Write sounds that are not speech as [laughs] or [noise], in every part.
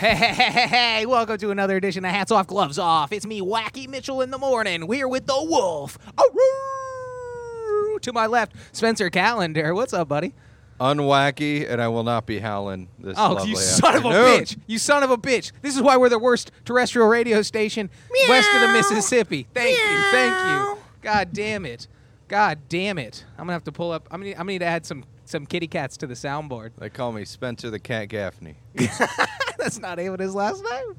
Hey, hey, hey, hey, hey, welcome to another edition of Hats Off, Gloves Off. It's me, Wacky Mitchell, in the morning. We're with the Wolf. Arroo! To my left, Spencer Calendar. What's up, buddy? unwacky, and I will not be howling this. Oh, lovely you son of a bitch. You son of a bitch. This is why we're the worst terrestrial radio station west of the Mississippi. Thank you. Thank you. God damn it. God damn it. I'm going to have to pull up. I'm going to I'm gonna need to add some, some kitty cats to the soundboard. They call me Spencer the Cat Gaffney. [laughs] That's not even his last name.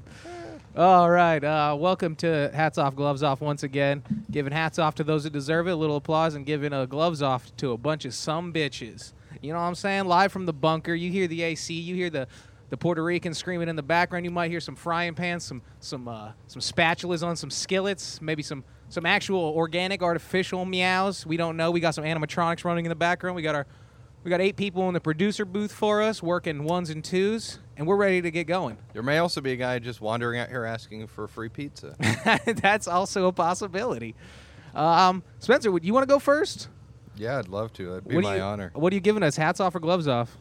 All right. Uh, welcome to Hats Off, Gloves Off once again. Giving hats off to those that deserve it, a little applause, and giving uh, gloves off to a bunch of some bitches. You know what I'm saying? Live from the bunker. You hear the AC. You hear the, the Puerto Rican screaming in the background. You might hear some frying pans, some some uh, some spatulas on some skillets, maybe some some actual organic, artificial meows. We don't know. We got some animatronics running in the background. We got our we got eight people in the producer booth for us, working ones and twos, and we're ready to get going. There may also be a guy just wandering out here asking for free pizza. [laughs] That's also a possibility. Um, Spencer, would you want to go first? yeah, I'd love to. That'd be what my you, honor. What are you giving us? Hats off or gloves off?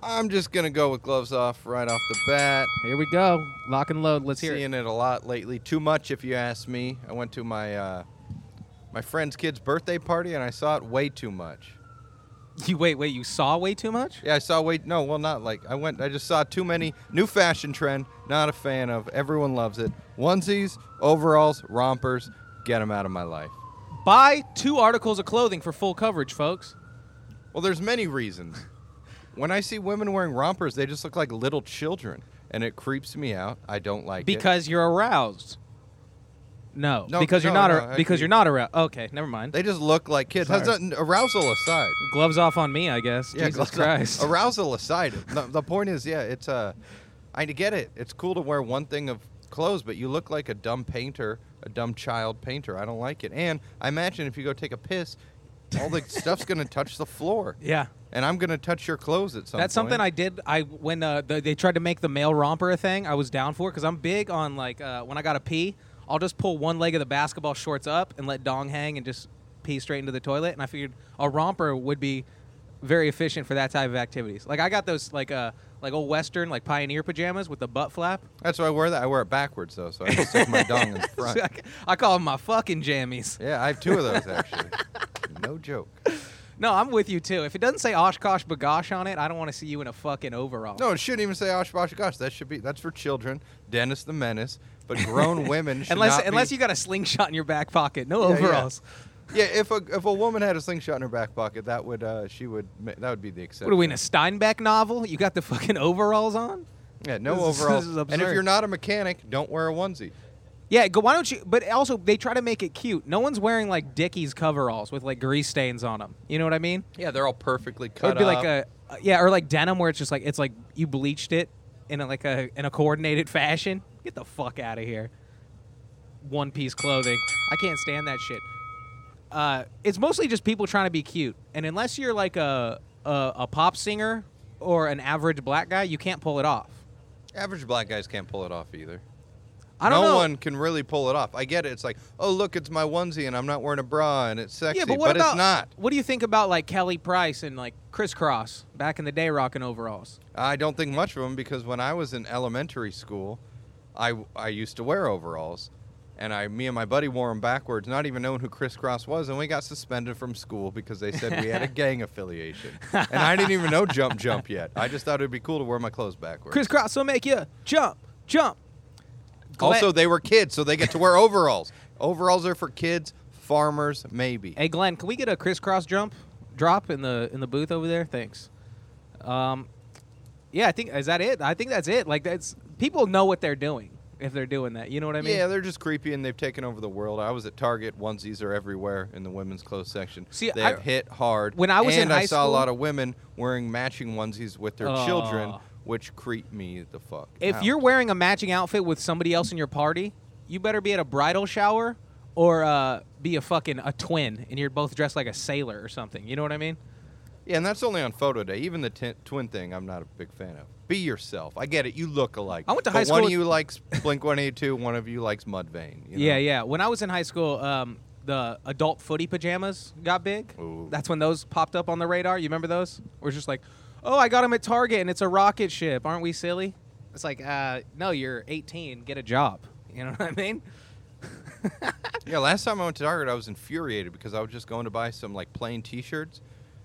I'm just gonna go with gloves off right off the bat. Here we go. Lock and load. Let's hear it. Seeing it a lot lately. Too much, if you ask me. I went to my uh, my friend's kid's birthday party, and I saw it way too much. [laughs] You wait, wait. You saw way too much? Yeah, I saw way. No, well, not like I went. I just saw too many new fashion trend. Not a fan of. Everyone loves it. Onesies, overalls, rompers. Get them out of my life. Buy two articles of clothing for full coverage, folks. Well, there's many reasons. when I see women wearing rompers, they just look like little children, and it creeps me out. I don't like it. Because you're aroused. No, No, because you're no, not. no, ar- because you're not aroused. Okay, never mind. They just look like kids. Has Sorry. that- arousal aside. Gloves off on me, I guess. Jesus Christ. [laughs] Arousal aside, the, the point is, yeah, it's uh, I get it. It's cool to wear one thing of clothes, but you look like a dumb painter, a dumb child painter. I don't like it. And I imagine if you go take a piss, all the [laughs] stuff's gonna touch the floor, yeah. and I'm gonna touch your clothes at some. That's something I did. I when uh, the, they tried to make the male romper a thing, I was down for because I'm big on like uh, when I gotta pee, I'll just pull one leg of the basketball shorts up and let dong hang and just pee straight into the toilet. And I figured a romper would be very efficient for that type of activities. Like I got those like uh like old western like pioneer pajamas with the butt flap. That's why I wear that. I wear it backwards though, so I can stick my [laughs] dong in the front. I call them my fucking jammies. Yeah, I have two of those [laughs] actually. no joke. No, I'm with you too. If it doesn't say OshKosh B'gosh on it, I don't want to see you in a fucking overall. No, it shouldn't even say OshKosh B'gosh. That should be that's for children. Dennis the Menace. But grown [laughs] women should unless not unless be, you got a slingshot in your back pocket, no Yeah, yeah. overalls. Yeah, if a if a woman had a slingshot in her back pocket, that would uh she would ma- that would be the exception. What are we in a Steinbeck novel? You got the fucking overalls on? Yeah, no This is- overalls. [laughs] this is and if absurd. you're not a mechanic, don't wear a onesie. Yeah, go, why don't you? But also, they try to make it cute. No one's wearing like Dickies coveralls with like grease stains on them. You know what I mean? Yeah, they're all perfectly cut. It cut would be up. like a uh, yeah, or like denim where it's just like it's like you bleached it in a, like a in a coordinated fashion. Get the fuck out of here. One piece clothing. I can't stand that shit. Uh, it's mostly just people trying to be cute, and unless you're like a, a a pop singer or an average black guy, you can't pull it off. Average black guys can't pull it off either. I don't no know. one can really pull it off. I get it. It's like, oh look, it's my onesie and I'm not wearing a bra and it's sexy, Yeah, but what it's about not. What do you think about like Kelly Price and like Kris Kross back in the day rocking overalls? I don't think much of them because when I was in elementary school, I, I used to wear overalls, and I me and my buddy wore them backwards, not even knowing who Kris Kross was, and we got suspended from school because they said we had a [laughs] gang affiliation, and I didn't even know jump jump yet. I just thought it'd be cool to wear my clothes backwards. Kris Kross will make you jump, jump. Also, they were kids, so they get to wear overalls. overalls are for kids, farmers, maybe. Hey Glenn, can we get a Kris Kross jump drop in the in the booth over there? Thanks. Um, yeah, I think is that it. I think that's it. Like that's people know what they're doing if they're doing that. You know what I mean? yeah, they're just creepy and they've taken over the world. I was at Target. Onesies are everywhere in the women's clothes section. See, they I- have hit hard. When I was in and I high saw a lot of women wearing matching onesies with their children, Oh. which creep me the fuck. If out. you're wearing a matching outfit with somebody else in your party, you better be at a bridal shower or uh, be a fucking a twin, and you're both dressed like a sailor or something. You know what I mean? yeah, and that's only on photo day. Even the t- twin thing, I'm not a big fan of. Be yourself. I get it. You look alike. I went to high school One of with- you likes Blink 182. One of you likes Mudvayne. You know? Yeah, yeah. When I was in high school, um, the adult footy pajamas got big. Ooh. That's when those popped up on the radar. You remember those? We're just like, oh, I got them at Target, and it's a rocket ship. Aren't we silly? It's like, uh, no, you're 18. Get a job. You know [laughs] what I mean? [laughs] Yeah, last time I went to Target, I was infuriated because I was just going to buy some like plain T-shirts,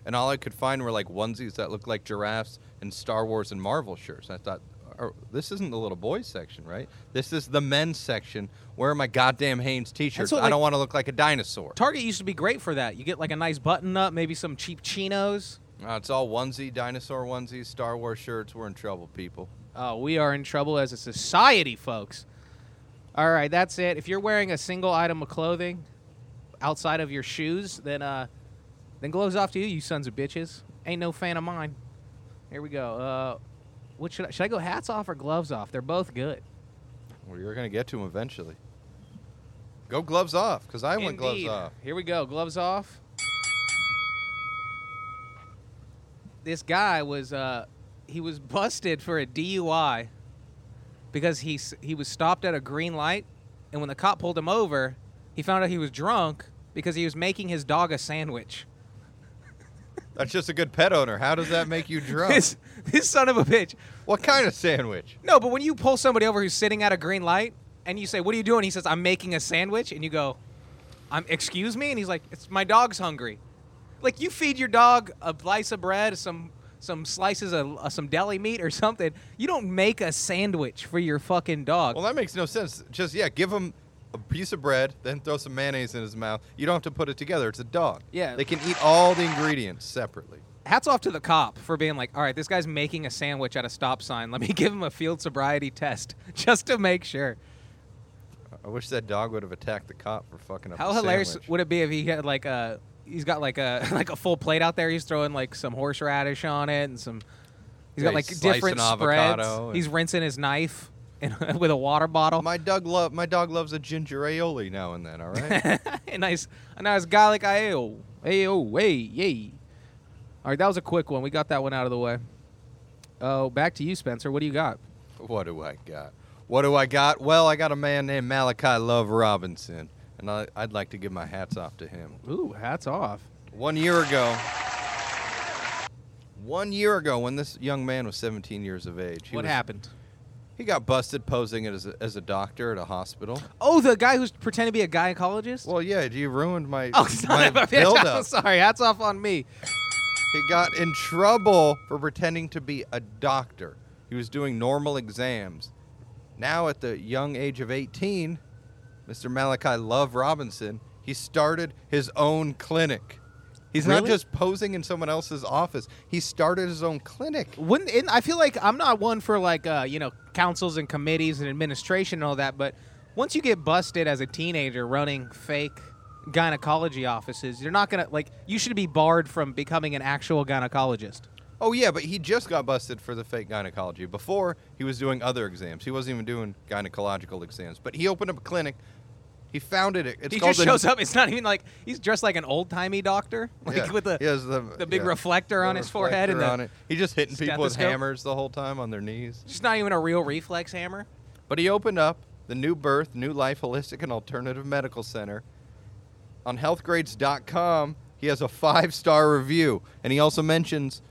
and all I could find were like onesies that looked like giraffes and Star Wars and Marvel shirts. I thought, oh, this isn't the little boys section, right? This is the men's section. Where are my goddamn Hanes T-shirts? what, I don't like- want to look like a dinosaur. Target used to be great for that. You get like a nice button up, maybe some cheap chinos. Uh, it's all onesie, dinosaur onesies, Star Wars shirts. We're in trouble, people. Oh, we are in trouble as a society, folks. All right, that's it. If you're wearing a single item of clothing outside of your shoes, then uh, then gloves off to you, you sons of bitches. Ain't no fan of mine. Here we go. Uh, what should I, should I go? Hats off or gloves off? They're both good. Well, you're gonna get to them eventually. Go gloves off, because I went gloves Indeed. off. Here we go. Gloves off. This guy was uh, he was busted for a DUI because he s- he was stopped at a green light, and when the cop pulled him over, he found out he was drunk because he was making his dog a sandwich. That's just a good pet owner. How does that make you [laughs] drunk? This this son of a bitch. what kind of sandwich? No, but when you pull somebody over who's sitting at a green light and you say, "What are you doing?" He says, "I'm making a sandwich," and you go, "I'm excuse me," and he's like, "It's my dog's hungry." Like you feed your dog a slice of bread, some some slices of uh, some deli meat or something. You don't make a sandwich for your fucking dog. Well, that makes no sense. Just yeah, give him a piece of bread, then throw some mayonnaise in his mouth. You don't have to put it together. It's a dog. Yeah. They can eat all the ingredients separately. Hats off to the cop for being like, "All right, this guy's making a sandwich at a stop sign. Let me [laughs] give him a field sobriety test [laughs] just to make sure." I wish that dog would have attacked the cop for fucking up. How hilarious sandwich. would it be if he had like a he's got like a [laughs] like a full plate out there. He's throwing like some horseradish on it and some. He's Yeah, got like he's different spreads. He's rinsing his knife in, with a water bottle. My dog love my dog loves a ginger aioli now and then. All right. [laughs] a nice a nice garlic ayo ayo hey yay. All right, that was a quick one. We got that one out of the way. Oh, back to you, Spencer. What do you got? what do I got? What do I got? Well, I got a man named Malachi Love Robinson, and I, I'd like to give my hats off to him. Ooh, hats off. One year ago, one year ago, when this young man was 17 years of age, what was- happened? He got busted posing as a, as a doctor at a hospital. Oh, the guy who's pretending to be a gynecologist. Well, yeah, you ruined my [laughs] oh, son my of a bitch. build I'm up. [laughs] sorry. Hats off on me. He got in trouble for pretending to be a doctor. He was doing normal exams. Now, at the young age of 18, Mr. Malachi Love Robinson, he started his own clinic. He's not just posing in someone else's office. He started his own clinic. Wouldn't and I feel like I'm not one for like uh, you know councils and committees and administration and all that, but once you get busted as a teenager running fake gynecology offices, you're not gonna like you should be barred from becoming an actual gynecologist. Oh yeah, but he just got busted for the fake gynecology. Before he was doing other exams. He wasn't even doing gynecological exams. But he opened up a clinic. He founded it. It's he just shows up. It's not even like he's dressed like an old timey doctor, [laughs] like Yeah, with the he has the, the big yeah, reflector on his forehead and the, it. He just hitting people with hammers the whole time on their knees. just not even a real reflex hammer. But he opened up the New Birth, New Life Holistic and Alternative Medical Center. On healthgrades.com, he has a five star review. And he also mentions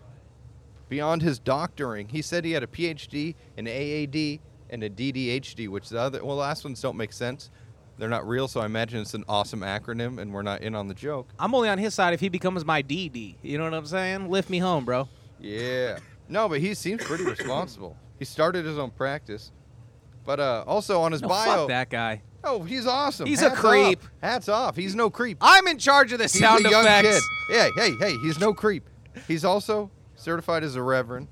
beyond his doctoring, he said he had a PhD, an AAD, and a DDHD, which the other, well, the last ones don't make sense. They're not real, so I imagine it's an awesome acronym, and we're not in on the joke. I'm only on his side if he becomes my DD. You know what I'm saying? Lift me home, bro. Yeah. No, but he seems pretty [laughs] responsible. He started his own practice. But uh, also on his No, bio, fuck that guy. Oh, he's awesome. He's a Hats creep. Off. Hats off. He's no creep. I'm in charge of the He's sound a young effects. kid. Yeah, hey, hey, he's no creep. He's also certified as a reverend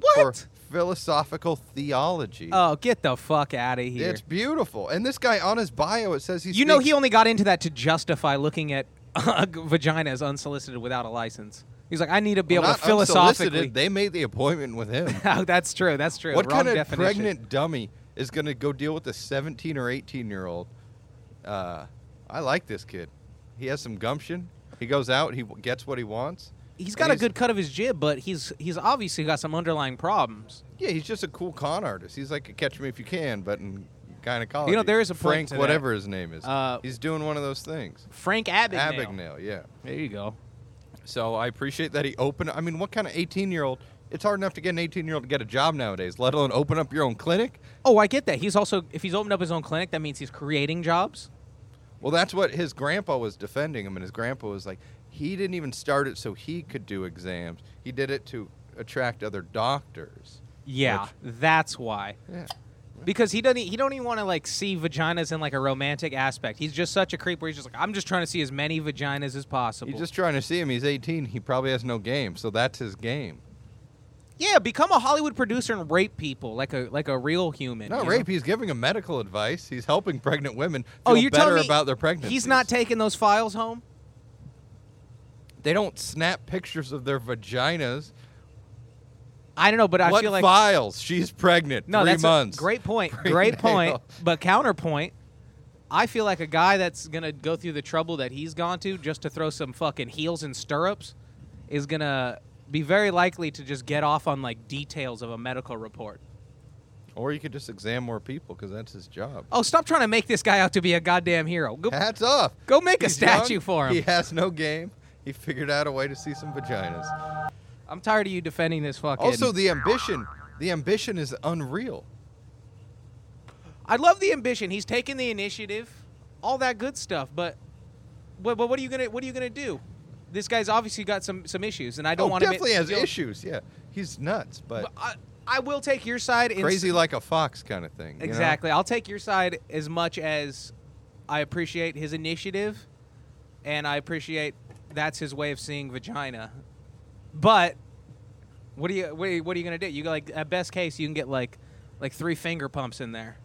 What? for philosophical theology. Oh, get the fuck out of here. It's beautiful. And this guy on his bio, it says he's. You know, he only got into that to justify looking at [laughs] vaginas unsolicited without a license. He's like, I need to be well, able to philosophically. They made the appointment with him. [laughs] Oh, that's true. That's true. what Wrong kind of definition. pregnant dummy is going to go deal with a 17 or 18 year old? Uh, I like this kid. He has some gumption. He goes out. He gets what he wants. He's got a good cut of his jib, but he's he's obviously got some underlying problems. Yeah, he's just a cool con artist. He's like a catch me if you can, but in gynecology. You know, there is a point Frank, to that. whatever his name is. Uh, he's doing one of those things. Frank Abagnale. Abagnale, yeah. There you go. So I appreciate that he opened. I mean, what kind of 18 year old It's hard enough to get an 18 year old to get a job nowadays, let alone open up your own clinic. Oh, I get that. He's also if he's opened up his own clinic, that means he's creating jobs. Well, that's what his grandpa was defending him, and his grandpa was like, he didn't even start it so he could do exams. He did it to attract other doctors. Yeah, that's why. Yeah. Because he doesn't he don't even want to like see vaginas in like a romantic aspect. He's just such a creep where he's just like I'm just trying to see as many vaginas as possible. He's just trying to see him. He's 18. He probably has no game, so that's his game. yeah, become a Hollywood producer and rape people like a like a real human. Not you know? rape. He's giving them medical advice. He's helping pregnant women oh, feel Oh, you're better telling me about their pregnancy. He's not taking those files home. They don't snap pictures of their vaginas. I don't know, but I what feel like files? She's pregnant. no, three that's months. a great point. [laughs] Great Great point. But counterpoint, I feel like a guy that's gonna go through the trouble that he's gone to just to throw some fucking heels and stirrups is gonna be very likely to just get off on like details of a medical report. Or you could just examine more people because that's his job. Oh, stop trying to make this guy out to be a goddamn hero. Go, Hats off. go make a statue young, for him. He has no game. He figured out a way to see some vaginas. I'm tired of you defending this fucking. Also, the ambition. The ambition is unreal. I love the ambition. He's taking the initiative, all that good stuff. But, but, but what are you gonna what are you gonna do? This guy's obviously got some some issues, and I don't oh, want to definitely has issues. Yeah, he's nuts, but, But I, I will take your side. in- crazy like a fox kind of thing. you know? Exactly. I'll take your side as much as I appreciate his initiative, and I appreciate that's his way of seeing vagina. But what are you what are you, what are you gonna do? You like at best case you can get like like three finger pumps in there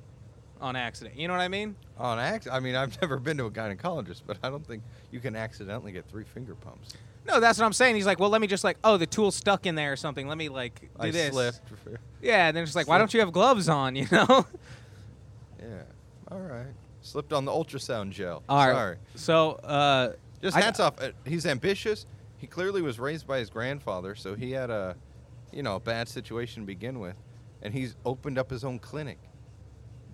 on accident. You know what I mean? On acc- I mean, I've [laughs] never been to a gynecologist, but I don't think you can accidentally get three finger pumps. No, that's what I'm saying. He's like, well, let me just like, oh, the tool's stuck in there or something. Let me like do I this. slipped. Yeah, and then it's like, why don't you have gloves on? [laughs] You know? Yeah. All right. Slipped on the ultrasound gel. All right. Sorry. So, uh, Just I- hats off. Uh, He's ambitious. He clearly was raised by his grandfather, so he had a, you know, a bad situation to begin with, and he's opened up his own clinic.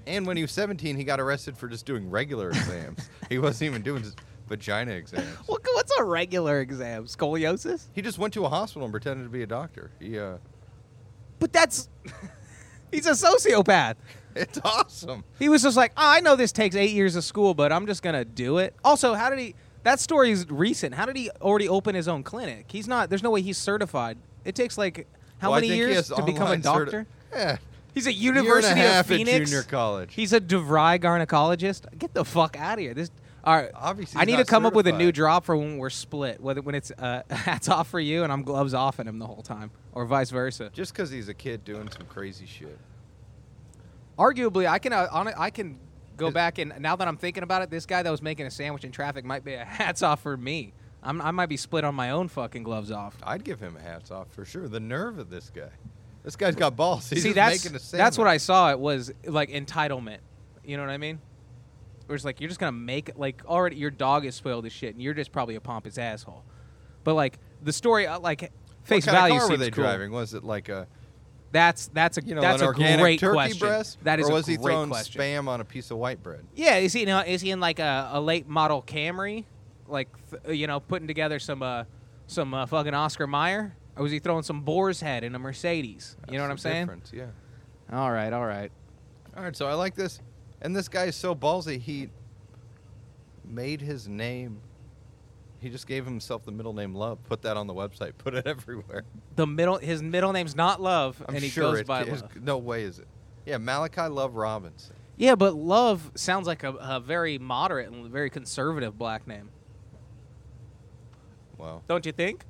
And when he was 17, he got arrested for just doing regular [laughs] exams. he wasn't even doing vagina exams. what, what's a regular exam? Scoliosis? He just went to a hospital and pretended to be a doctor. He, uh, But that's [laughs] he's a sociopath. [laughs] it's awesome. He was just like, oh, I know this takes eight years of school, but I'm just gonna do it. Also, how did he? That story is recent. How did he already open his own clinic? He's not. There's no way he's certified. It takes like how Well, many years to become a online certi- doctor? yeah. He's a Year and a University of at Phoenix. junior college. He's a DeVry gynecologist. Get the fuck out of here. This. All right. Obviously, I need to come up with a new certified. drop for when we're split. Whether when it's uh, [laughs] hats off for you and I'm gloves off at him the whole time, or vice versa. Just because he's a kid doing some crazy shit. arguably I can uh, on I can go back and now that I'm thinking about it, this guy that was making a sandwich in traffic might be a [laughs] hats off for me. I'm, I might be split on my own fucking gloves off. I'd give him a hats off for sure. The nerve of this guy. This guy's got balls. He's See, that's making a sandwich. that's what I saw. It was like entitlement. You know what I mean? Where it's like you're just gonna make it like already your dog is spoiled as shit, and you're just probably a pompous asshole. But like the story, uh, like face what kind value of car were they cool. driving? Was it like a That's that's a you know that's an a great turkey question. breast? That is or a was he great throwing question. spam on a piece of white bread? Yeah, is he you know, is he in like a, a late model Camry, like th- you know putting together some uh, some uh, fucking Oscar Mayer, or was he throwing some boar's head in a Mercedes? You know what I'm saying? difference, Yeah. All right, all right. All right, so I like this, and this guy is so ballsy. He made his name. He just gave himself the middle name Love. Put that on the website. Put it [laughs] everywhere. The middle his middle name's not Love, I'm and he sure goes it, by Love. No way is it. Yeah, Malachi Love Robinson. Yeah, but Love sounds like a, a very moderate and very conservative black name, Wow. don't you think?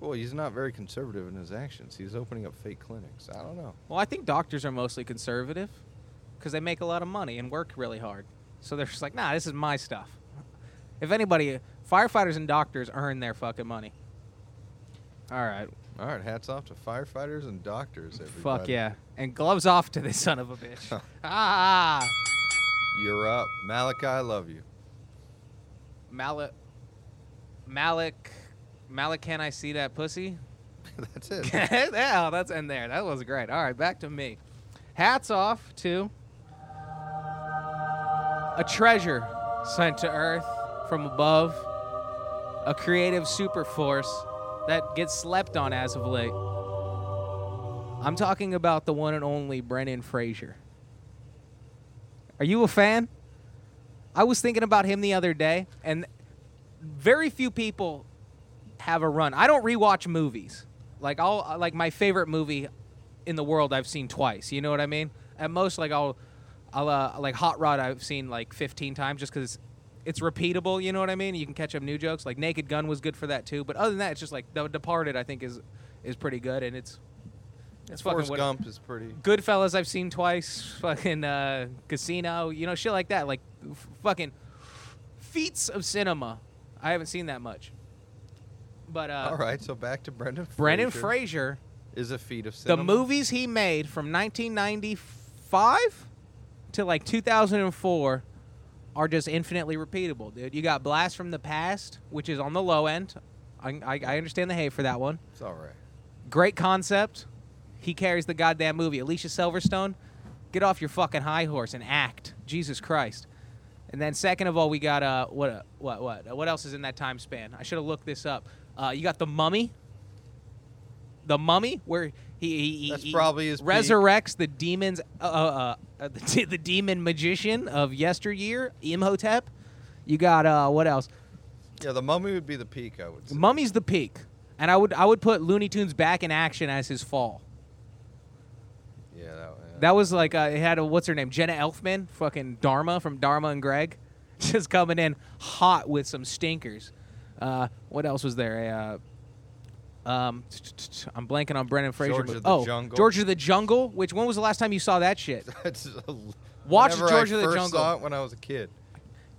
Well, he's not very conservative in his actions. He's opening up fake clinics. I don't know. Well, I think doctors are mostly conservative because they make a lot of money and work really hard. So they're just like, nah, this is my stuff. If anybody, firefighters and doctors earn their fucking money. All right. All right, hats off to firefighters and doctors. Everybody. Fuck yeah. And gloves off to this son of a bitch. [laughs] [laughs] ah. You're up, Malachi. I love you. Malik. Malik. Malik, can I see that pussy? [laughs] That's it. yeah, that's in there. That was great. All right, back to me. Hats off to a treasure sent to Earth from above, a creative super force that gets slept on as of late. I'm talking about the one and only Brendan Fraser. Are you a fan? I was thinking about him the other day, and very few people have a run. I don't rewatch movies. Like I'll like my favorite movie in the world I've seen twice. You know what I mean? At most, like I'll, I'll uh, like Hot Rod I've seen like 15 times just because it's repeatable. You know what I mean? You can catch up new jokes. Like Naked Gun was good for that too. But other than that, it's just like The Departed. I think is is pretty good, and it's it's fucking Forrest what- Gump is pretty. Goodfellas I've seen twice. Fucking uh, Casino, you know, shit like that. Like f- fucking feats of cinema. I haven't seen that much. But uh, All right, so back to Brendan. Brendan Fraser Fraser, is a feat of the movies he made from 1995 to like 2004 are just infinitely repeatable, dude. You got Blast from the Past, which is on the low end. I, I, I understand the hate for that one. It's all right. Great concept. He carries the goddamn movie. Alicia Silverstone, get off your fucking high horse and act. Jesus Christ. And then second of all, we got uh what uh, what what uh, what else is in that time span? I should have looked this up. Uh, you got the Mummy. The Mummy, where he he, That's he probably his peak. resurrects the demons uh, uh, uh, [laughs] the, the demon magician of yesteryear, Imhotep. You got uh what else? Yeah, the Mummy would be the peak, I would say. Mummy's the peak, and I would I would put Looney Tunes back in action as his fall. yeah, that, yeah. That was like uh, it had a what's her name Jenna Elfman, fucking Dharma from Dharma and Greg, [laughs] just coming in hot with some stinkers. Uh, what else was there? Uh, um, I'm blanking on Brendan Fraser. George of the oh, Jungle. George of the Jungle. Which when was the last time you saw that shit? [laughs] Watch George I of the first Jungle. Saw it when I was a kid.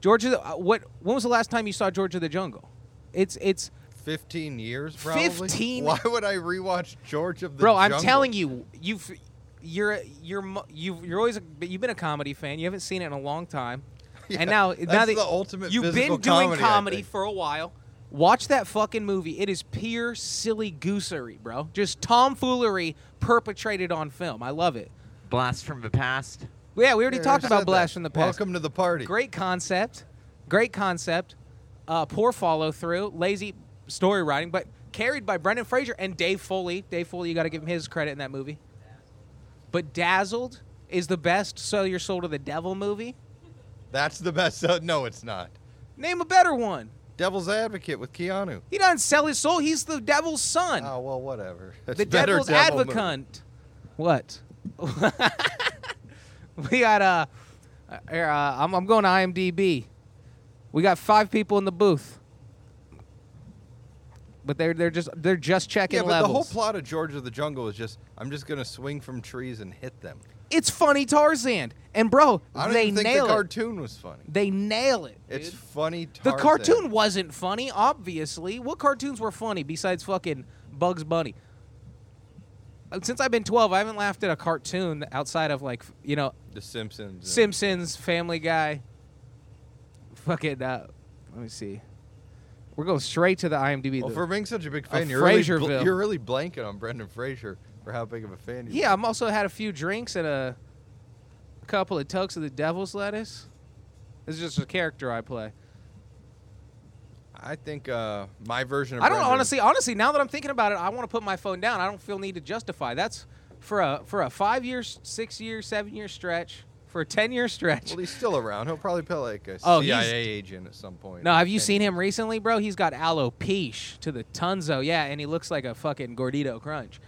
George of the uh, what? When was the last time you saw George of the Jungle? It's it's 15 years, probably. 15? Why would I rewatch George of the bro. I'm Jungle? telling you, you've you're you're you've you're always a, you've been a comedy fan. You haven't seen it in a long time. [laughs] Yeah, and now, that's now that the ultimate you've been doing comedy, comedy for a while, watch that fucking movie. It is pure silly goosery, bro. Just tomfoolery perpetrated on film. I love it. Blast from the past. Yeah, we already Yeah, talked about Blast that. from the past. Welcome to the party. Great concept. Great concept. Uh, poor follow through. Lazy story writing, but carried by Brendan Fraser and Dave Foley. Dave Foley, you got to give him his credit in that movie. Bedazzled is the best Sell Your Soul to the Devil movie. That's the best. Uh, no, it's not. Name a better one. Devil's Advocate with Keanu. He doesn't sell his soul. He's the devil's son. Oh well, whatever. [laughs] The better devil's devil advocate. What? [laughs] we got uh, uh, uh I'm, I'm going to IMDb. We got five people in the booth, but they're they're just they're just checking Yeah, but levels. the whole plot of George of the Jungle is just I'm just gonna swing from trees and hit them. it's funny Tarzan, and bro, I don't they even think nail the it. cartoon was funny. They nail it. It's dude. funny. The Tarzan. cartoon wasn't funny, obviously. What cartoons were funny besides fucking Bugs Bunny? Uh, Since I've been 12, I haven't laughed at a cartoon outside of like, you know, The Simpsons. Simpsons, Family Guy. Fucking, uh, let me see. We're going straight to the IMDb. Well, for being such a big fan, you're really, bl- you're really blanking on Brendan Fraser for how big of a fan you yeah. I'm also had a few drinks and a couple of tugs of the devil's lettuce. This is just a character I play. I think uh, my version of I don't Brendan- honestly, honestly. Now that I'm thinking about it, I want to put my phone down. I don't feel need to justify. That's for a for a five year, six year, seven year stretch, for a ten year stretch. Well, he's still around. He'll probably play like a [laughs] Oh, he's- CIA agent at some point. No, have you And- seen him recently, bro? He's got alopecia to the tunzo. Yeah, and he looks like a fucking gordito crunch.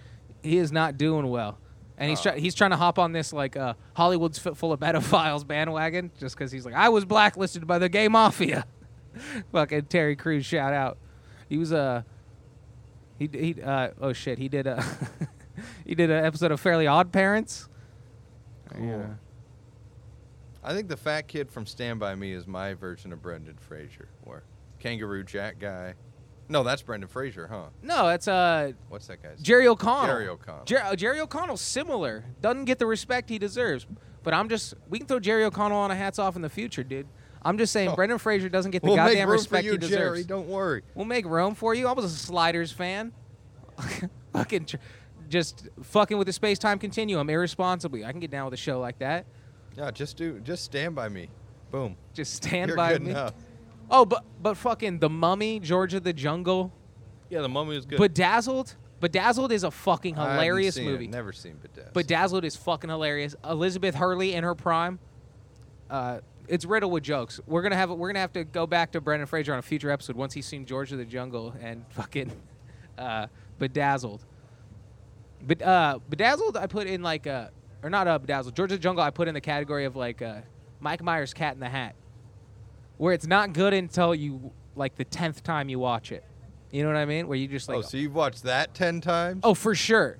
He is not doing well. And he's Oh. try- he's trying to hop on this like uh, Hollywood's full of pedophiles [laughs] bandwagon just because he's like I was blacklisted by the gay mafia. [laughs] fucking Terry Crews shout out. He was a he he uh, oh shit he did a [laughs] he did an episode of Fairly Odd Parents. Cool. I think the fat kid from Stand By Me is my version of Brendan Fraser, or Kangaroo Jack guy. No, that's Brendan Fraser, huh? No, it's uh What's that guy's? Jerry O'Connell. Jerry O'Connell. Jer- uh, Jerry O'Connell's similar. Doesn't get the respect he deserves. But I'm just we can throw Jerry O'Connell on a hats off in the future, dude. I'm just saying Oh. Brendan Fraser doesn't get the we'll make goddamn room respect for you, he deserves. Jerry. Don't worry. We'll make room for you. I was a Sliders fan. [laughs] fucking tr- just fucking with the space time continuum irresponsibly. I can get down with a show like that. Yeah, just do. Just Stand By Me. Boom. Just stand You're by good me. enough. Oh, but but fucking the Mummy, George of the Jungle, Yeah, the Mummy was good. Bedazzled. Bedazzled is a fucking I haven't hilarious seen it, movie. Never seen Bedazzled. Bedazzled is fucking hilarious. Elizabeth Hurley in her prime. Uh, it's riddled with jokes. We're gonna have we're gonna have to go back to Brendan Fraser on a future episode once he's seen George of the Jungle and [laughs] fucking uh, Bedazzled. But uh, Bedazzled, I put in like uh, or not uh, Bedazzled. George of the Jungle, I put in the category of like uh, Mike Myers' Cat in the Hat, where it's not good until you like the tenth time you watch it. You know what I mean? Where you just oh, like oh, so you've watched that ten times? Oh, for sure.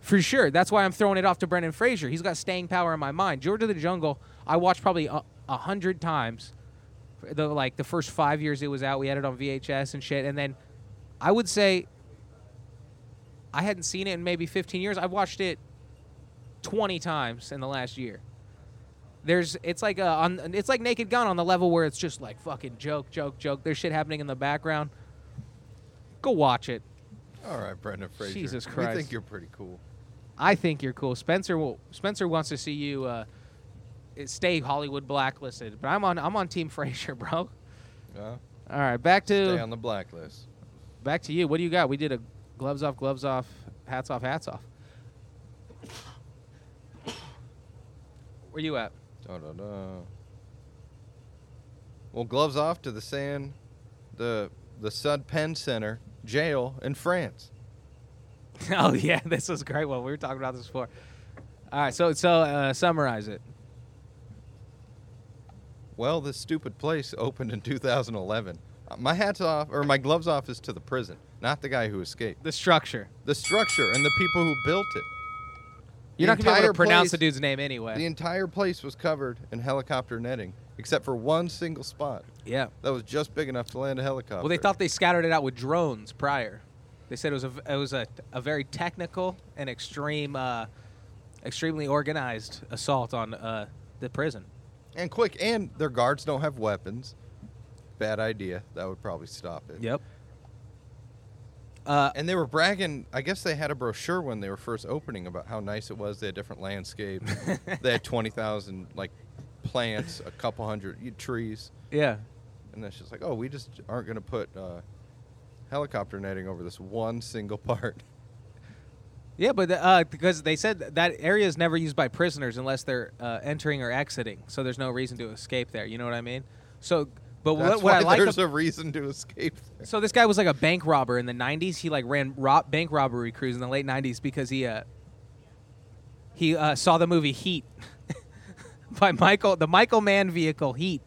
For sure. That's why I'm throwing it off to Brendan Fraser. He's got staying power in my mind. George of the Jungle, I watched probably a, a hundred times. The like the first five years it was out, we had it on VHS and shit. And then I would say I hadn't seen it in maybe 15 years. I've watched it 20 times in the last year. There's it's like a, on it's like Naked Gun on the level where it's just like fucking joke, joke, joke. There's shit happening in the background. Go watch it. All right, Brendan Fraser. Jesus Christ. think you're pretty cool. I think you're cool. Spencer will. Spencer wants to see you uh, stay Hollywood blacklisted, but I'm on. I'm on Team [laughs] Fraser, bro. Uh, All right, back to stay on the blacklist. back to you. What do you got? We did a gloves off, gloves off, hats off, hats off. Where you at? Da-da-da. Well, gloves off to the San, the the Sud Penn Center jail in France. [laughs] oh yeah, this was great Well, We were talking about this before. All right, so so uh, summarize it. Well, this stupid place opened in 2011. Uh, My hats off, or my gloves off, is to the prison, not the guy who escaped. The structure. The structure and the people who built it. You're not gonna be able to pronounce place- the dude's name anyway. The entire place was covered in helicopter netting, except for one single spot yeah. that was just big enough to land a helicopter. Well, they thought they scattered it out with drones prior. They said it was a it was a, a very technical and extreme, uh, extremely organized assault on uh, the prison. and quick, and their guards don't have weapons. Bad idea. That would probably stop it. Yep. Uh, And they were bragging. I guess they had a brochure when they were first opening about how nice it was. They had different landscapes. [laughs] they had twenty thousand like plants, a couple hundred trees, yeah. and that's just like, oh, we just aren't going to put uh, helicopter netting over this one single [laughs] part. Yeah, but uh, because they said that area is never used by prisoners unless they're uh, entering or exiting, so there's no reason to escape there. You know what I mean? So, but That's what, what I like, there's ab- a reason to escape. There. so this guy was like a bank robber in the '90s. He like ran rob- bank robbery crews in the late '90s because he uh, he uh, saw the movie Heat [laughs] by Michael, the Michael Mann vehicle Heat,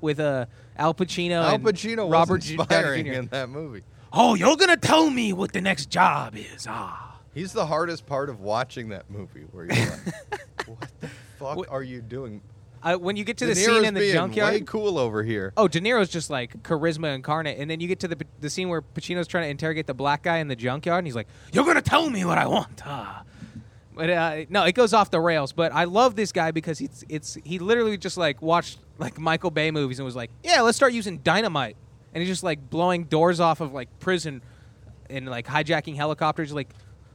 with uh, Al Pacino Al Pacino Robert was J- Downey inspiring Jr.. in that movie. Oh, you're gonna tell me what the next job is? Ah. He's the hardest part of watching that movie, where you're like, [laughs] "What the fuck What- are you doing?" Uh, when you get to De the scene in the junkyard, way cool over here. Oh, De Niro's just like charisma incarnate, and then you get to the the scene where Pacino's trying to interrogate the black guy in the junkyard, and he's like, "You're gonna tell me what I want." Ah. But uh, no, it goes off the rails. But I love this guy because it's it's he literally just like watched like Michael Bay movies and was like, "Yeah, let's start using dynamite," and he's just like blowing doors off of like prison and like hijacking helicopters, like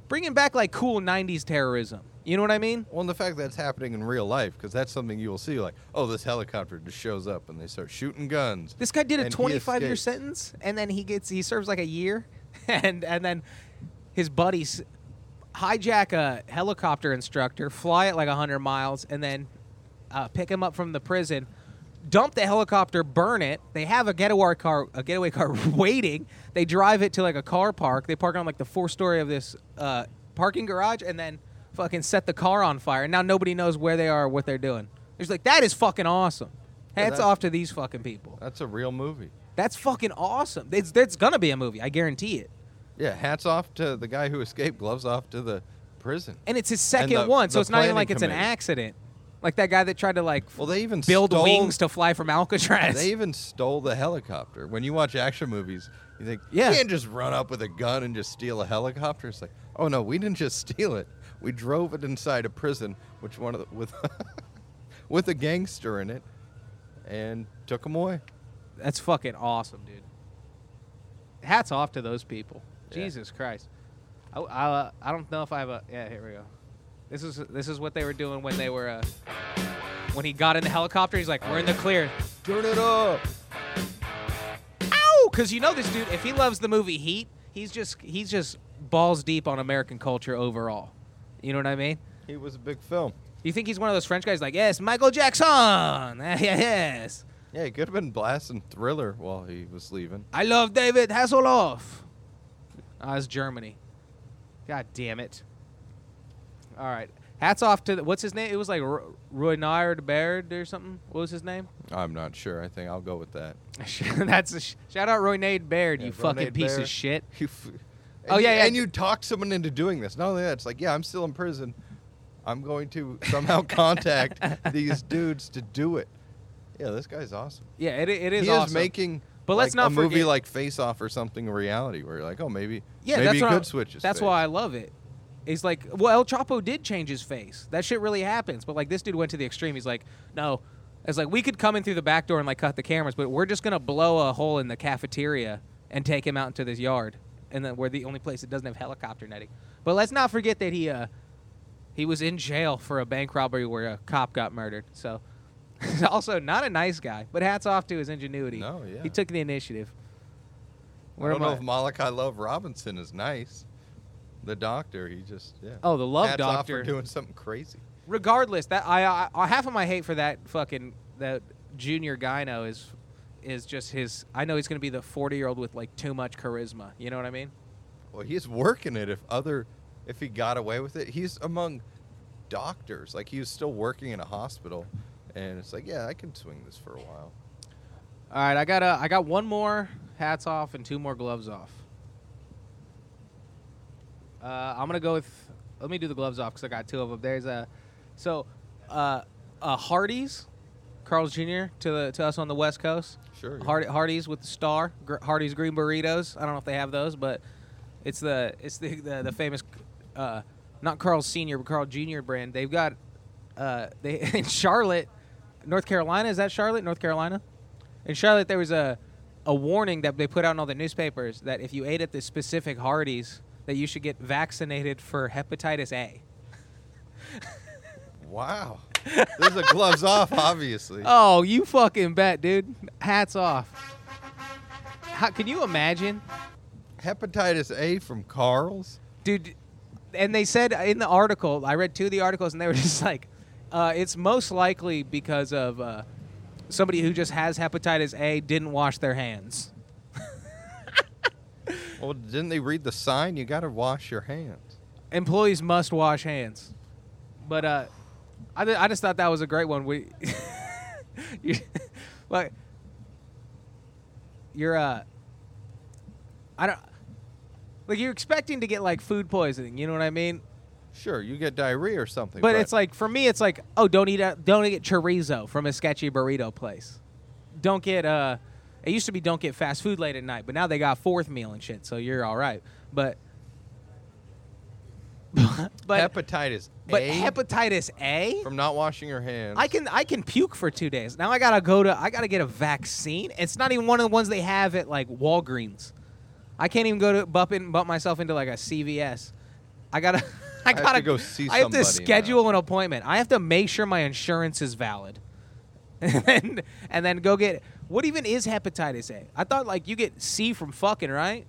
bringing back like cool '90s terrorism. You know what I mean? Well, and the fact that it's happening in real life, because that's something you will see. Like, oh, this helicopter just shows up and they start shooting guns. This guy did a 25 year sentence, and then he gets he serves like a year, [laughs] and and then his buddies hijack a helicopter instructor, fly it like 100 miles, and then uh, pick him up from the prison, dump the helicopter, burn it. They have a getaway car, a getaway car [laughs] waiting. They drive it to like a car park. They park on like the fourth story of this uh, parking garage, and then fucking set the car on fire. And now nobody knows where they are, or what they're doing. It's like that is fucking awesome. Yeah, Hats that- off to these fucking people. That's a real movie. That's fucking awesome. It's, it's gonna be a movie. I guarantee it. Yeah, hats off to the guy who escaped. Gloves off to the prison. And it's his second the- one, so the it's not even planning like it's an committee. accident. Like that guy that tried to like Well, they even build stole, wings to fly from Alcatraz. They even stole the helicopter. When you watch action movies, you think Yeah. you can't just run up with a gun and just steal a helicopter. It's like, oh no, we didn't just [laughs] steal it. We drove it inside a prison, which one of the, with [laughs] with a gangster in it, and took him away. That's fucking awesome, dude. Hats off to those people. Yeah. Jesus Christ. I, I, uh, I don't know if I have a. Yeah, here we go. This is this is what they were doing when they were uh, when he got in the helicopter. He's like, "We're in the clear." Turn it up. Ow! Because you know this dude. If he loves the movie Heat, he's just he's just balls deep on American culture overall. You know what I mean? He was a big film. You think he's one of those French guys like, yes, Michael Jackson, [laughs] yes, Yeah, he could have been blasting Thriller while he was leaving. I love David Hasselhoff. Ah, it's Germany. God damn it. All right. Hats off to the, what's his name? It was like R- Roy Nard Baird or something. What was his name? I'm not sure. I think I'll go with that. [laughs] That's a sh- shout out Roy Nade Baird, Yeah, you Ronade fucking piece Baird. of shit. [laughs] You f- Oh, yeah, you, yeah. And you talk someone into doing this. Not only that, it's like, yeah, I'm still in prison. I'm going to somehow [laughs] contact these dudes to do it. Yeah, this guy's awesome. Yeah, it, it is he awesome. is making But let's like, not a movie like Face Off or something a reality where you're like, oh, maybe yeah, maybe that's he could switch his That's face. why I love it. He's like, well, El Chapo did change his face. That shit really happens. But like, this dude went to the extreme. He's like, no. It's like we could come in through the back door and like cut the cameras, but we're just gonna blow a hole in the cafeteria and take him out into this yard, and then we're the only place that doesn't have helicopter netting. But let's not forget that he uh he was in jail for a bank robbery where a cop got murdered. So he's [laughs] also not a nice guy. But hats off to his ingenuity. No, yeah. He took the initiative. I don't know I? if Malachi Love Robinson is nice. The doctor, he just yeah. Oh, the love Hats off doctor. for doing something crazy. regardless, that I, I, I half of my hate for that fucking that junior gyno is is just his. I know he's gonna be the forty year old with like too much charisma. You know what I mean? Well, he's working it. If other, if he got away with it, he's among doctors. Like he was still working in a hospital, and it's like, yeah, I can swing this for a while. All right, I got a, I got one more hats off and two more gloves off. Uh, I'm gonna go with. Let me do the gloves off because I got two of them. There's a, so, uh, uh, Hardee's, Carl's Jr. to the to us on the West Coast. Sure. yeah. Hard, Hardee's with the star. Gr- Hardee's green burritos. I don't know if they have those, but it's the it's the the, the famous, uh, not Carl Senior but Carl Junior brand. They've got uh, they [laughs] in Charlotte, North Carolina. Is that Charlotte, North Carolina? In Charlotte, there was a a warning that they put out in all the newspapers that if you ate at this specific Hardee's, that you should get vaccinated for hepatitis A. Wow. There's a gloves off, obviously. Oh, you fucking bet, dude. Hats off. How can you imagine? Hepatitis A from Carl's. dude and they said in the article i read two of the articles and they were [laughs] just like uh, it's most likely because of uh, somebody who just has hepatitis a didn't wash their hands [laughs] Well, didn't they read the sign? You got to wash your hands. employees must wash hands but uh, I, ju- I just thought that was a great one we [laughs] you, like you're uh i don't like you're expecting to get like food poisoning you know what i mean Sure, you get diarrhea or something. But it's like for me, it's like oh, don't eat a, don't get chorizo from a sketchy burrito place. Don't get uh, it used to be don't get fast food late at night, but now they got fourth meal and shit, so you're all right. But but hepatitis but A hepatitis A, from not washing your hands. I can I can puke for two days. Now I gotta go to I gotta get a vaccine. It's not even one of the ones they have at like Walgreens. I can't even go to bump in, bump myself into like a CVS. I gotta [laughs] I have to gotta go see I have to schedule now. an appointment. I have to make sure my insurance is valid, [laughs] and and then go get. What even is hepatitis A? I thought like you get C from fucking right.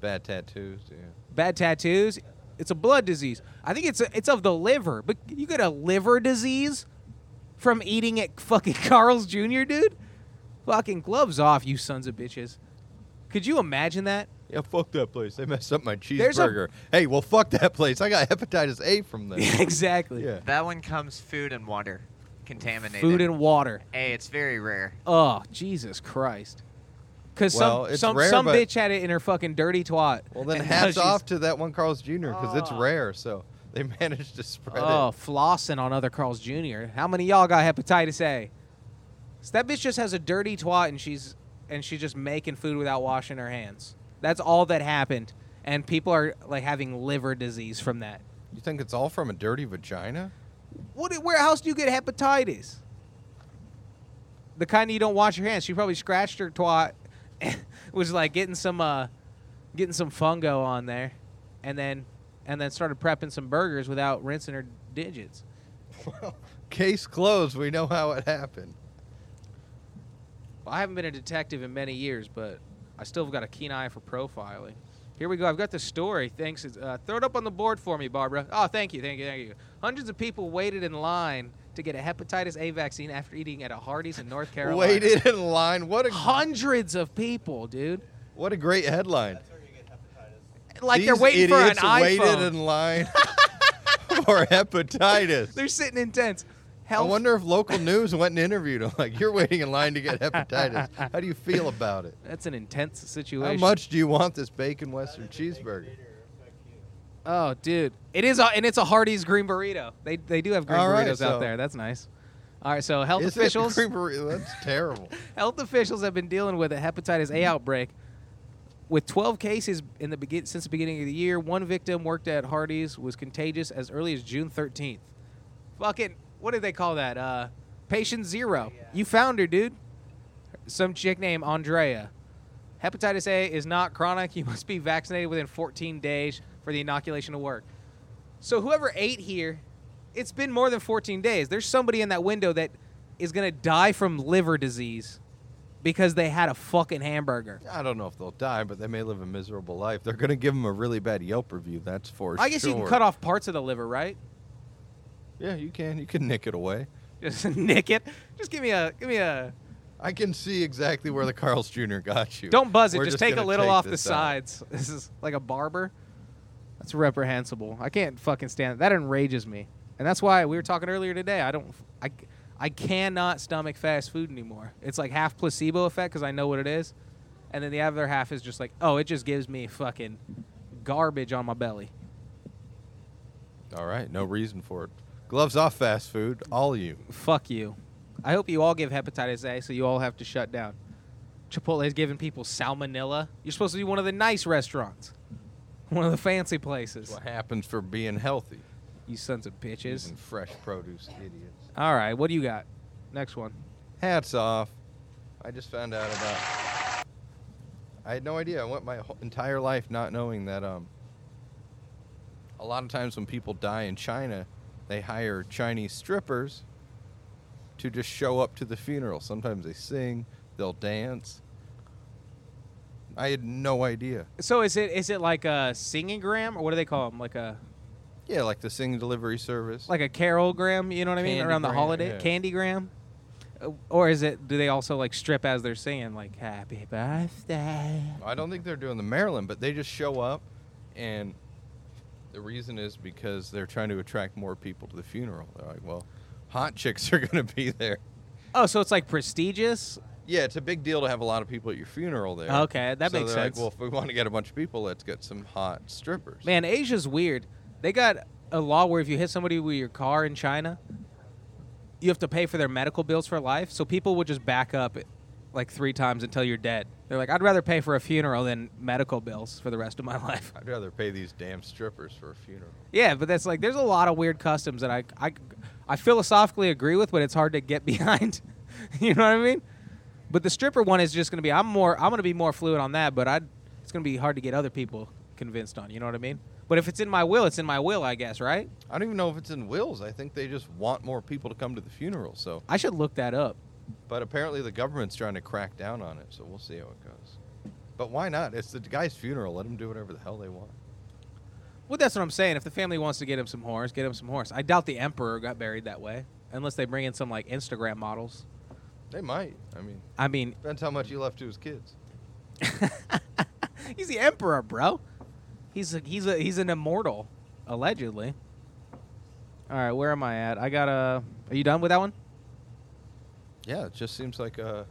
Bad tattoos. Yeah. Bad tattoos. It's a blood disease. I think it's a, it's of the liver, but you get a liver disease from eating at [laughs] fucking Carl's Jr., dude. Fucking gloves off, you sons of bitches. Could you imagine that? Yeah, fuck that place. They messed up my There's a- cheeseburger. Hey, well, fuck that place. I got hepatitis A from them. [laughs] exactly. yeah. That one comes food and water contaminated. Food and water. Hey, it's very rare. Oh, Jesus Christ. Because Well, some some, rare, some bitch had it in her fucking dirty twat. Well, then hats off to that one Carl's Jr. because it's Oh. rare. So they [laughs] managed to spread Oh, it. Oh, flossing on other Carl's Jr. How many of y'all got hepatitis A? So that bitch just has a dirty twat and she's and she's just making food without washing her hands. That's all that happened. And people are like having liver disease from that. You think it's all from a dirty vagina? What where else do you get hepatitis? The kind you don't wash your hands. She probably scratched her twat [laughs] was like getting some uh getting some fungo on there and then and then started prepping some burgers without rinsing her digits. Well, case closed. We know how it happened. Well, I haven't been a detective in many years, but I still have got a keen eye for profiling. Here we go. I've got the story. Thanks. Uh, throw it up on the board for me, Barbara. Oh, thank you, thank you, thank you. Hundreds of people waited in line to get a hepatitis A vaccine after eating at a Hardee's in North Carolina. Waited in line. What a Hundreds of people, dude. what a great headline. Like These they're waiting for an idiots waited in line [laughs] for hepatitis. They're sitting in tents. I wonder if local news went and interviewed him. [laughs] Like, you're waiting in line to get hepatitis. [laughs] How do you feel about it? That's an intense situation. How much do you want this bacon Western cheeseburger? Oh, dude, it is, a, and it's a Hardee's green burrito. They they do have green All right, burritos out so- there. That's nice. All right, so health Is officials. [laughs] cream burrito? That's terrible. [laughs] Health officials have been dealing with a hepatitis A outbreak. With 12 cases in the begin- since the beginning of the year, one victim worked at Hardee's was contagious as early as June 13th. Fucking, what did they call that? Uh, patient zero. You found her, dude. Some chick named Andrea. Hepatitis A is not chronic. You must be vaccinated within 14 days for the inoculation to work. So whoever ate here, it's been more than 14 days. There's somebody in that window that is gonna die from liver disease because they had a fucking hamburger. I don't know if they'll die, but they may live a miserable life. They're going to give them a really bad Yelp review. That's for sure. I guess you can cut off parts of the liver, right? Yeah, you can. You can nick it away. Just [laughs] nick it. Just give me a give me a. I can see exactly where the Carl's Jr. got you. Don't buzz it. We're just take a little take off the out. sides. [laughs] This is like a barber. That's reprehensible. I can't fucking stand it. That enrages me, and that's why we were talking earlier today. I don't. I. I cannot stomach fast food anymore. It's like half placebo effect because I know what it is, and then the other half is just like, oh, it just gives me fucking garbage on my belly. All right, no reason for it. Gloves off fast food, all of you. Fuck you. I hope you all give hepatitis A, so you all have to shut down. Chipotle is giving people salmonella. You're supposed to be one of the nice restaurants, [laughs] one of the fancy places. What happens for being healthy. You sons of bitches. Using fresh produce, idiots. All right, what do you got? Next one. Hats off. I just found out about. I had no idea. I went my whole entire life not knowing that. Um. A lot of times when people die in China, they hire Chinese strippers to just show up to the funeral. Sometimes they sing, they'll dance. I had no idea. So is it is it like a singing gram or what do they call them? Like a Yeah, like the sing delivery service. like a carol gram? You know what I mean? Candy Around the holiday, yeah. candy gram. Uh, Or is it? Do they also like strip as they're singing, like "Happy Birthday"? I don't think they're doing the Maryland, but they just show up, and the reason is because they're trying to attract more people to the funeral. They're like, well, hot chicks [laughs] are going to be there. Oh, so it's like prestigious. Yeah, it's a big deal to have a lot of people at your funeral there. Okay, that So makes sense. Like, well, if we want to get a bunch of people, let's get some hot strippers. Man, Asia's weird. They got a law where if you hit somebody with your car in China, you have to pay for their medical bills for life. So people would just back up like three times until you're dead. They're like, I'd rather pay for a funeral than medical bills for the rest of my [laughs] life. I'd rather pay these damn strippers for a funeral. Yeah, but that's like, there's a lot of weird customs that I, I, I philosophically agree with, but it's hard to get [laughs] behind. you know what I mean? But the stripper one is just going to be, I'm more, I'm going to be more fluid on that, but I, it's going to be hard to get other people convinced on. You know what I mean? But if it's in my will, it's in my will, I guess, right? I don't even know if it's in wills. I think they just want more people to come to the funeral. So, I should look that up. but apparently the government's trying to crack down on it. So we'll see how it goes. But why not? It's the guy's funeral. Let him do whatever the hell they want. Well, that's what I'm saying. If the family wants to get him some horse, get him some horse. I doubt the emperor got buried that way, unless they bring in some like Instagram models. They might. I mean, I mean, depends how much he left to his kids. [laughs] he's the emperor, bro. He's a, he's a, he's an immortal, allegedly. All right, where am I at? I got a. Are you done with that one? Yeah, it just seems like a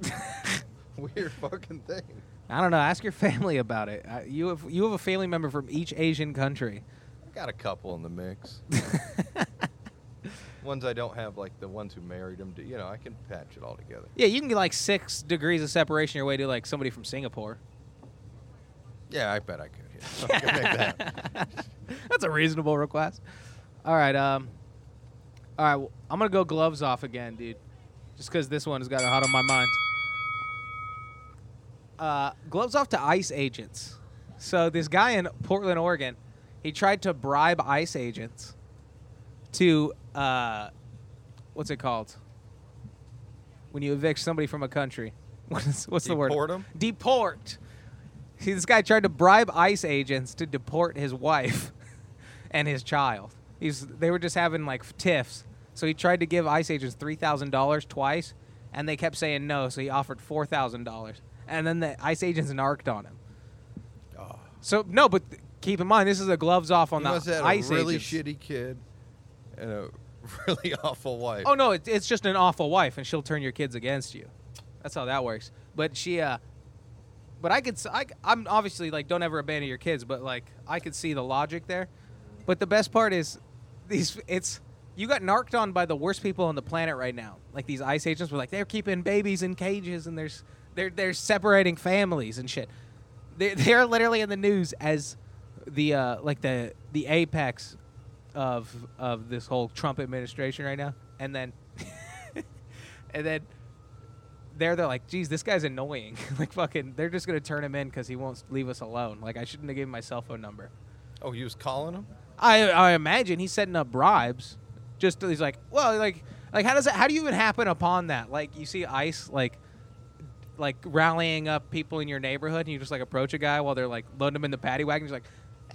[laughs] weird fucking thing. I don't know. Ask your family about it. Uh, you have you have a family member from each Asian country. I got a couple in the mix. [laughs] ones I don't have, like the ones who married him. To, you know, I can patch it all together. yeah, you can get like six degrees of separation your way to like somebody from Singapore. Yeah, I bet I could. Yeah. [laughs] I could that. That's a reasonable request. All right, um, all right. well, I'm gonna go gloves off again, dude, just because this one has got it hot on my mind. Uh, gloves off to ICE agents. So this guy in Portland, Oregon, he tried to bribe ICE agents to uh, what's it called? When you evict somebody from a country, [laughs] what is, what's the word? Deport them. Deport. See, this guy tried to bribe ICE agents to deport his wife [laughs] and his child. He's they were just having like tiffs, so he tried to give ICE agents three thousand dollars twice, and they kept saying no. So he offered four thousand dollars, and then the ICE agents narked on him. Oh. So no, but th- keep in mind this is a gloves off on He the must have had ICE a really agents. shitty kid and a [laughs] really awful wife. Oh no, it, it's just an awful wife, and she'll turn your kids against you. That's how that works. But she, uh, but I could, s- I, am obviously like, don't ever abandon your kids, but like, I could see the logic there. But the best part is, these, it's you got narked on by the worst people on the planet right now. Like these ICE agents were like, they're keeping babies in cages, and there's, they're, they're separating families and shit. They're, [laughs] they're literally in the news as the, uh, like the, the apex of of this whole Trump administration right now, and then [laughs] and then they're they're like, geez, this guy's annoying. [laughs] like fucking, they're just gonna turn him in because he won't leave us alone. Like I shouldn't have given my cell phone number. Oh, he was calling him? I I imagine he's setting up bribes. Just he's like, well, like like how does that? How do you even happen upon that? Like you see ICE like. Like rallying up people in your neighborhood, and you just like approach a guy while they're like loading him in the paddy wagon. You're like,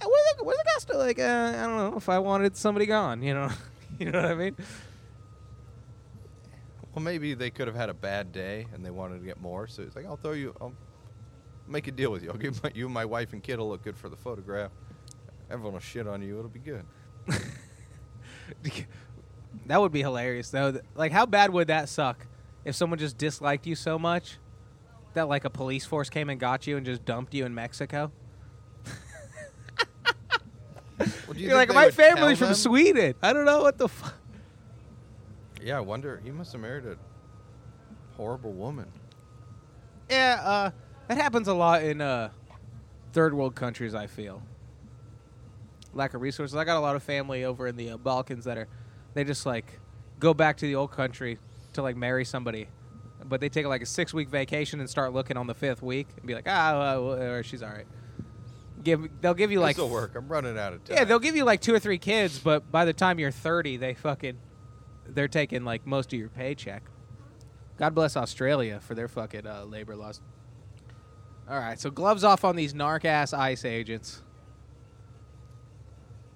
where's the, where's the guy still? Like, uh, I don't know if I wanted somebody gone, you know, [laughs] you know what I mean? Well, maybe they could have had a bad day and they wanted to get more. So he's like, I'll throw you, I'll make a deal with you. I'll give my, you and my wife and kid will look good for the photograph. Everyone will shit on you. It'll be good. [laughs] That would be hilarious, though. Like, how bad would that suck if someone just disliked you so much that like a police force came and got you and just dumped you in Mexico? Well, you You're like, my family's from them? Sweden. I don't know what the fuck. Yeah, I wonder. He must have married a horrible woman. Yeah, uh, that happens a lot in uh, third world countries. I feel lack of resources. I got a lot of family over in the uh, Balkans that are they just like go back to the old country to like marry somebody, but they take like a six week vacation and start looking on the fifth week and be like, ah, well, whatever, she's all right. Give they'll give you like This'll work. I'm running out of time. yeah they'll give you like two or three kids, but by the time you're thirty, they fucking they're taking like most of your paycheck. God bless Australia for their fucking uh, labor laws. All right, so gloves off on these narc ass ICE agents.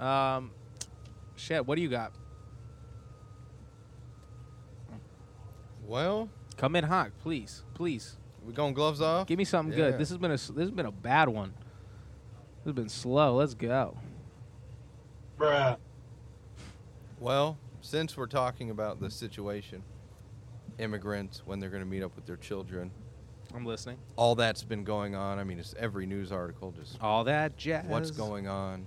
Um, shit, what do you got? Well, Come in hot, please, please. we going gloves off? Give me something Yeah. good. This has been a s- this has been a bad one. This has been slow. Let's go. Bruh. Well, since we're talking about the situation, immigrants when they're going to meet up with their children, I'm listening. all that's been going on. I mean, it's every news article just All that jazz. what's going on.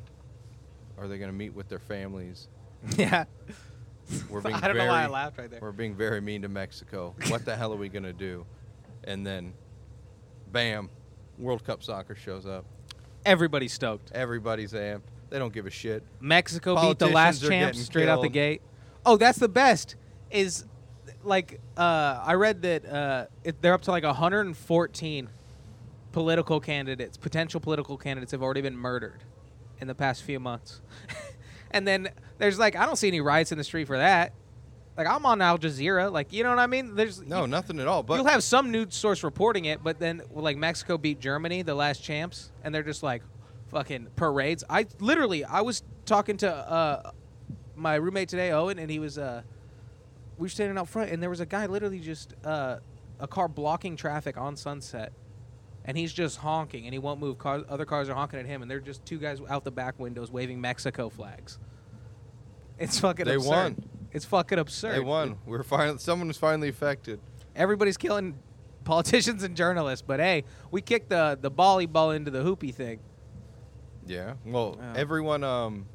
Are they going to meet with their families? [laughs] yeah. We're [laughs] being I don't know why I very- laughed right there. We're being very mean to Mexico. What the hell are we going to do? And then, bam, World Cup soccer shows up. Everybody's stoked. Everybody's amped. They don't give a shit. Mexico beat the last are champ getting straight out the killed. gate. Oh, that's the best. Is like uh, I read that uh, it, they're up to like 114 political candidates, potential political candidates, have already been murdered in the past few months. [laughs] and then there's like I don't see any riots in the street for that. Like I'm on Al Jazeera, like you know what I mean. There's No, you, nothing at all. But you'll have some news source reporting it, but then like Mexico beat Germany, the last champs, and they're just like fucking parades. I literally I was talking to uh, my roommate today, Owen, and he was uh, we were standing out front, and there was a guy literally just uh, a car blocking traffic on Sunset, and he's just honking, and he won't move. Cars, other cars are honking at him, and they're just two guys out the back windows waving Mexico flags. It's fucking They absurd. won. It's fucking absurd. they won. We're finally someone was finally affected. everybody's killing [laughs] politicians and journalists, but hey, we kicked the the volleyball into the hoopy thing. Yeah. Well, Yeah. everyone um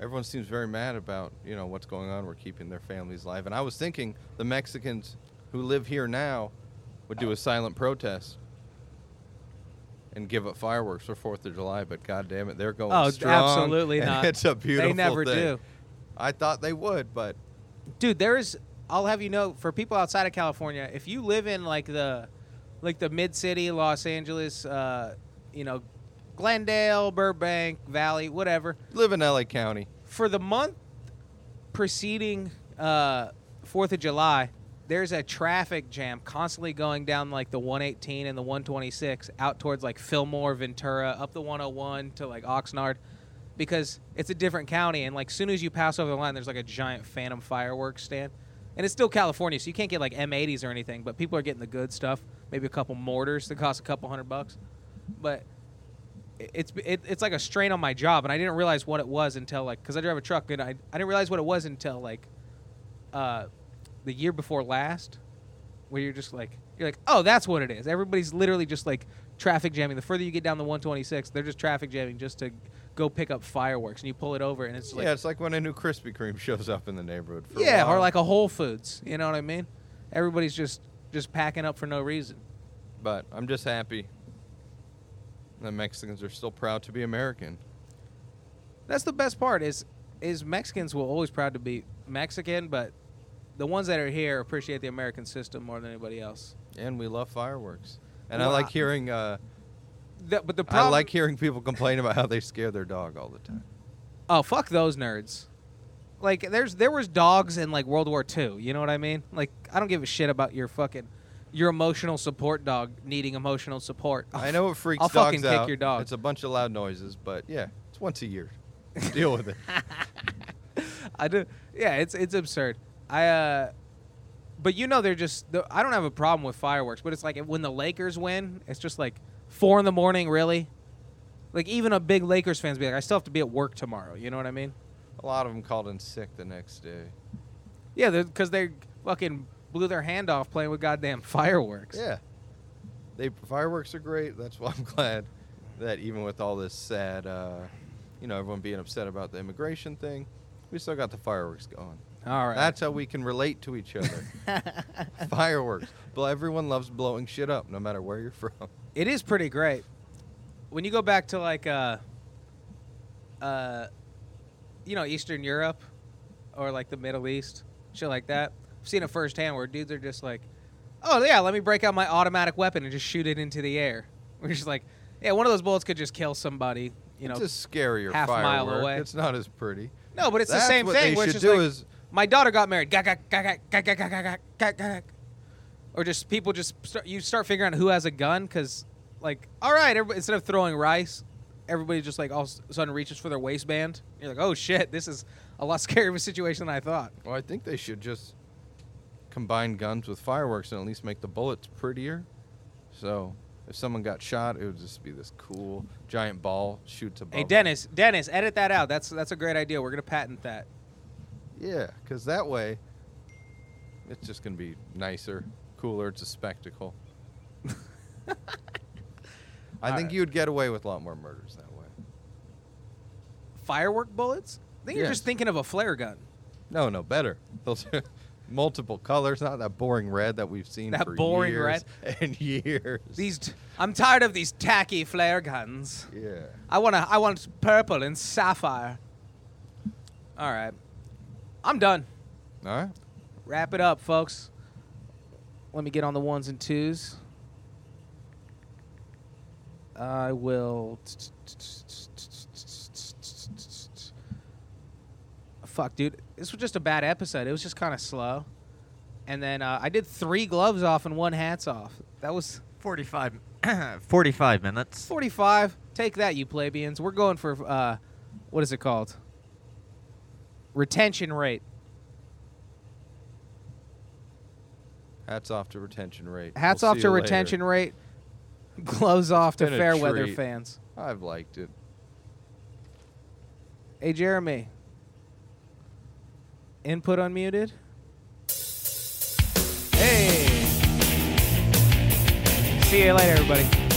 everyone seems very mad about, you know, what's going on. We're keeping their families alive. And I was thinking the Mexicans who live here now would do a silent protest and give up fireworks for 4th of July, but god damn it, they're going Oh, strong. absolutely and not. It's a beautiful they never thing. do, I thought they would, but dude. There's I'll have you know for people outside of California, if you live in like the like the mid city, Los Angeles, uh, you know, Glendale, Burbank, Valley, whatever, live in LA County. for the month preceding uh, Fourth of July, there's a traffic jam constantly going down like the 118 and the 126 out towards like Fillmore, Ventura, up the 101 to like Oxnard because it's a different county and like soon as you pass over the line there's like a giant phantom fireworks stand. And it's still California, so you can't get like M80s or anything, but people are getting the good stuff. Maybe a couple mortars that cost a couple hundred bucks. But it's it, it's like a strain on my job and I didn't realize what it was until like cuz I drive a truck and I I didn't realize what it was until like uh the year before last where you're just like you're like oh that's what it is everybody's literally just like traffic jamming the further you get down the 126 they're just traffic jamming just to go pick up fireworks and you pull it over and it's like yeah, it's like when a new Krispy Kreme [laughs] shows up in the neighborhood. Yeah or like a whole foods you know what i mean everybody's just just packing up for no reason But I'm just happy that Mexicans are still proud to be American. that's the best part is is mexicans will always proud to be mexican but the ones that are here appreciate the american system more than anybody else And we love fireworks. And I like hearing uh, The- but the I like hearing people complain about how they scare their dog all the time. Oh fuck those nerds. Like there's there was dogs in like World War II. You know what I mean? Like I don't give a shit about your fucking your emotional support dog needing emotional support. I'll I know it [laughs] freaks I'll dogs fucking kick your dog. It's a bunch of loud noises, but yeah, it's once a year. [laughs] Deal with it. [laughs] I do. Yeah, it's it's absurd. I uh, but you know they're just. The, I don't have a problem with fireworks, but it's like when the Lakers win, it's just like four in the morning. Really, like even a big Lakers fans be like, I still have to be at work tomorrow. You know what I mean? A lot of them called in sick the next day. Yeah, because they fucking blew their hand off playing with goddamn fireworks. Yeah. They fireworks are great. That's why I'm [laughs] glad that even with all this sad, uh, you know, everyone being upset about the immigration thing, we still got the fireworks going. All right. That's how we can relate to each other. [laughs] fireworks. But everyone loves blowing shit up, no matter where you're from. It is pretty great. When you go back to like uh uh you know, Eastern Europe or like the Middle East, shit like that. I've seen it firsthand where dudes are just like, Oh yeah, let me break out my automatic weapon and just shoot it into the air. [laughs] We're just like, Yeah, one of those bullets could just kill somebody, you know. it's a scarier half a mile away. It's not as pretty. no, but it's That's the same what thing. they where it's should do like, is my daughter got married. Or just people just start, you start figuring out who has a gun because like all right, instead of throwing rice, everybody just like all of a sudden reaches for their waistband. You're like, oh shit, this is a lot [laughs] scarier of a situation than I thought. Well, I think they should just combine guns with fireworks and at least make the bullets prettier. So if someone got shot, it would just be this cool giant ball shoot. above. Hey, Dennis, Dennis, edit that out. That's that's a great idea. We're gonna patent that. Yeah, because that way, it's just gonna be nicer, cooler. It's a spectacle. [laughs] I think Alright. you'd get away with a lot more murders that way. Firework bullets? I think you're Yes. just thinking of a flare gun. No, no, better. [laughs] Those are multiple colors, not that boring red that we've seen That for boring years [laughs] and years. These, t- I'm tired of these tacky flare guns. yeah. I want to. I want purple and sapphire. All right, I'm done. All right. Wrap it up, folks. Let me get on the ones and twos. I will. Fuck, dude. This was just a bad episode. It was just kind of slow. And then uh, I did three gloves off and one hats off. That was 45, [clears throat] 45 minutes. 45. Take that, you plebeians. We're going for, uh, what is it called? Retention rate. Hats off to retention rate. Hats We'll off to you later. retention rate. [laughs] Gloves off to been a fair weather treat. fans. I've liked it. Hey, Jeremy. Input unmuted. Hey. See you later, everybody.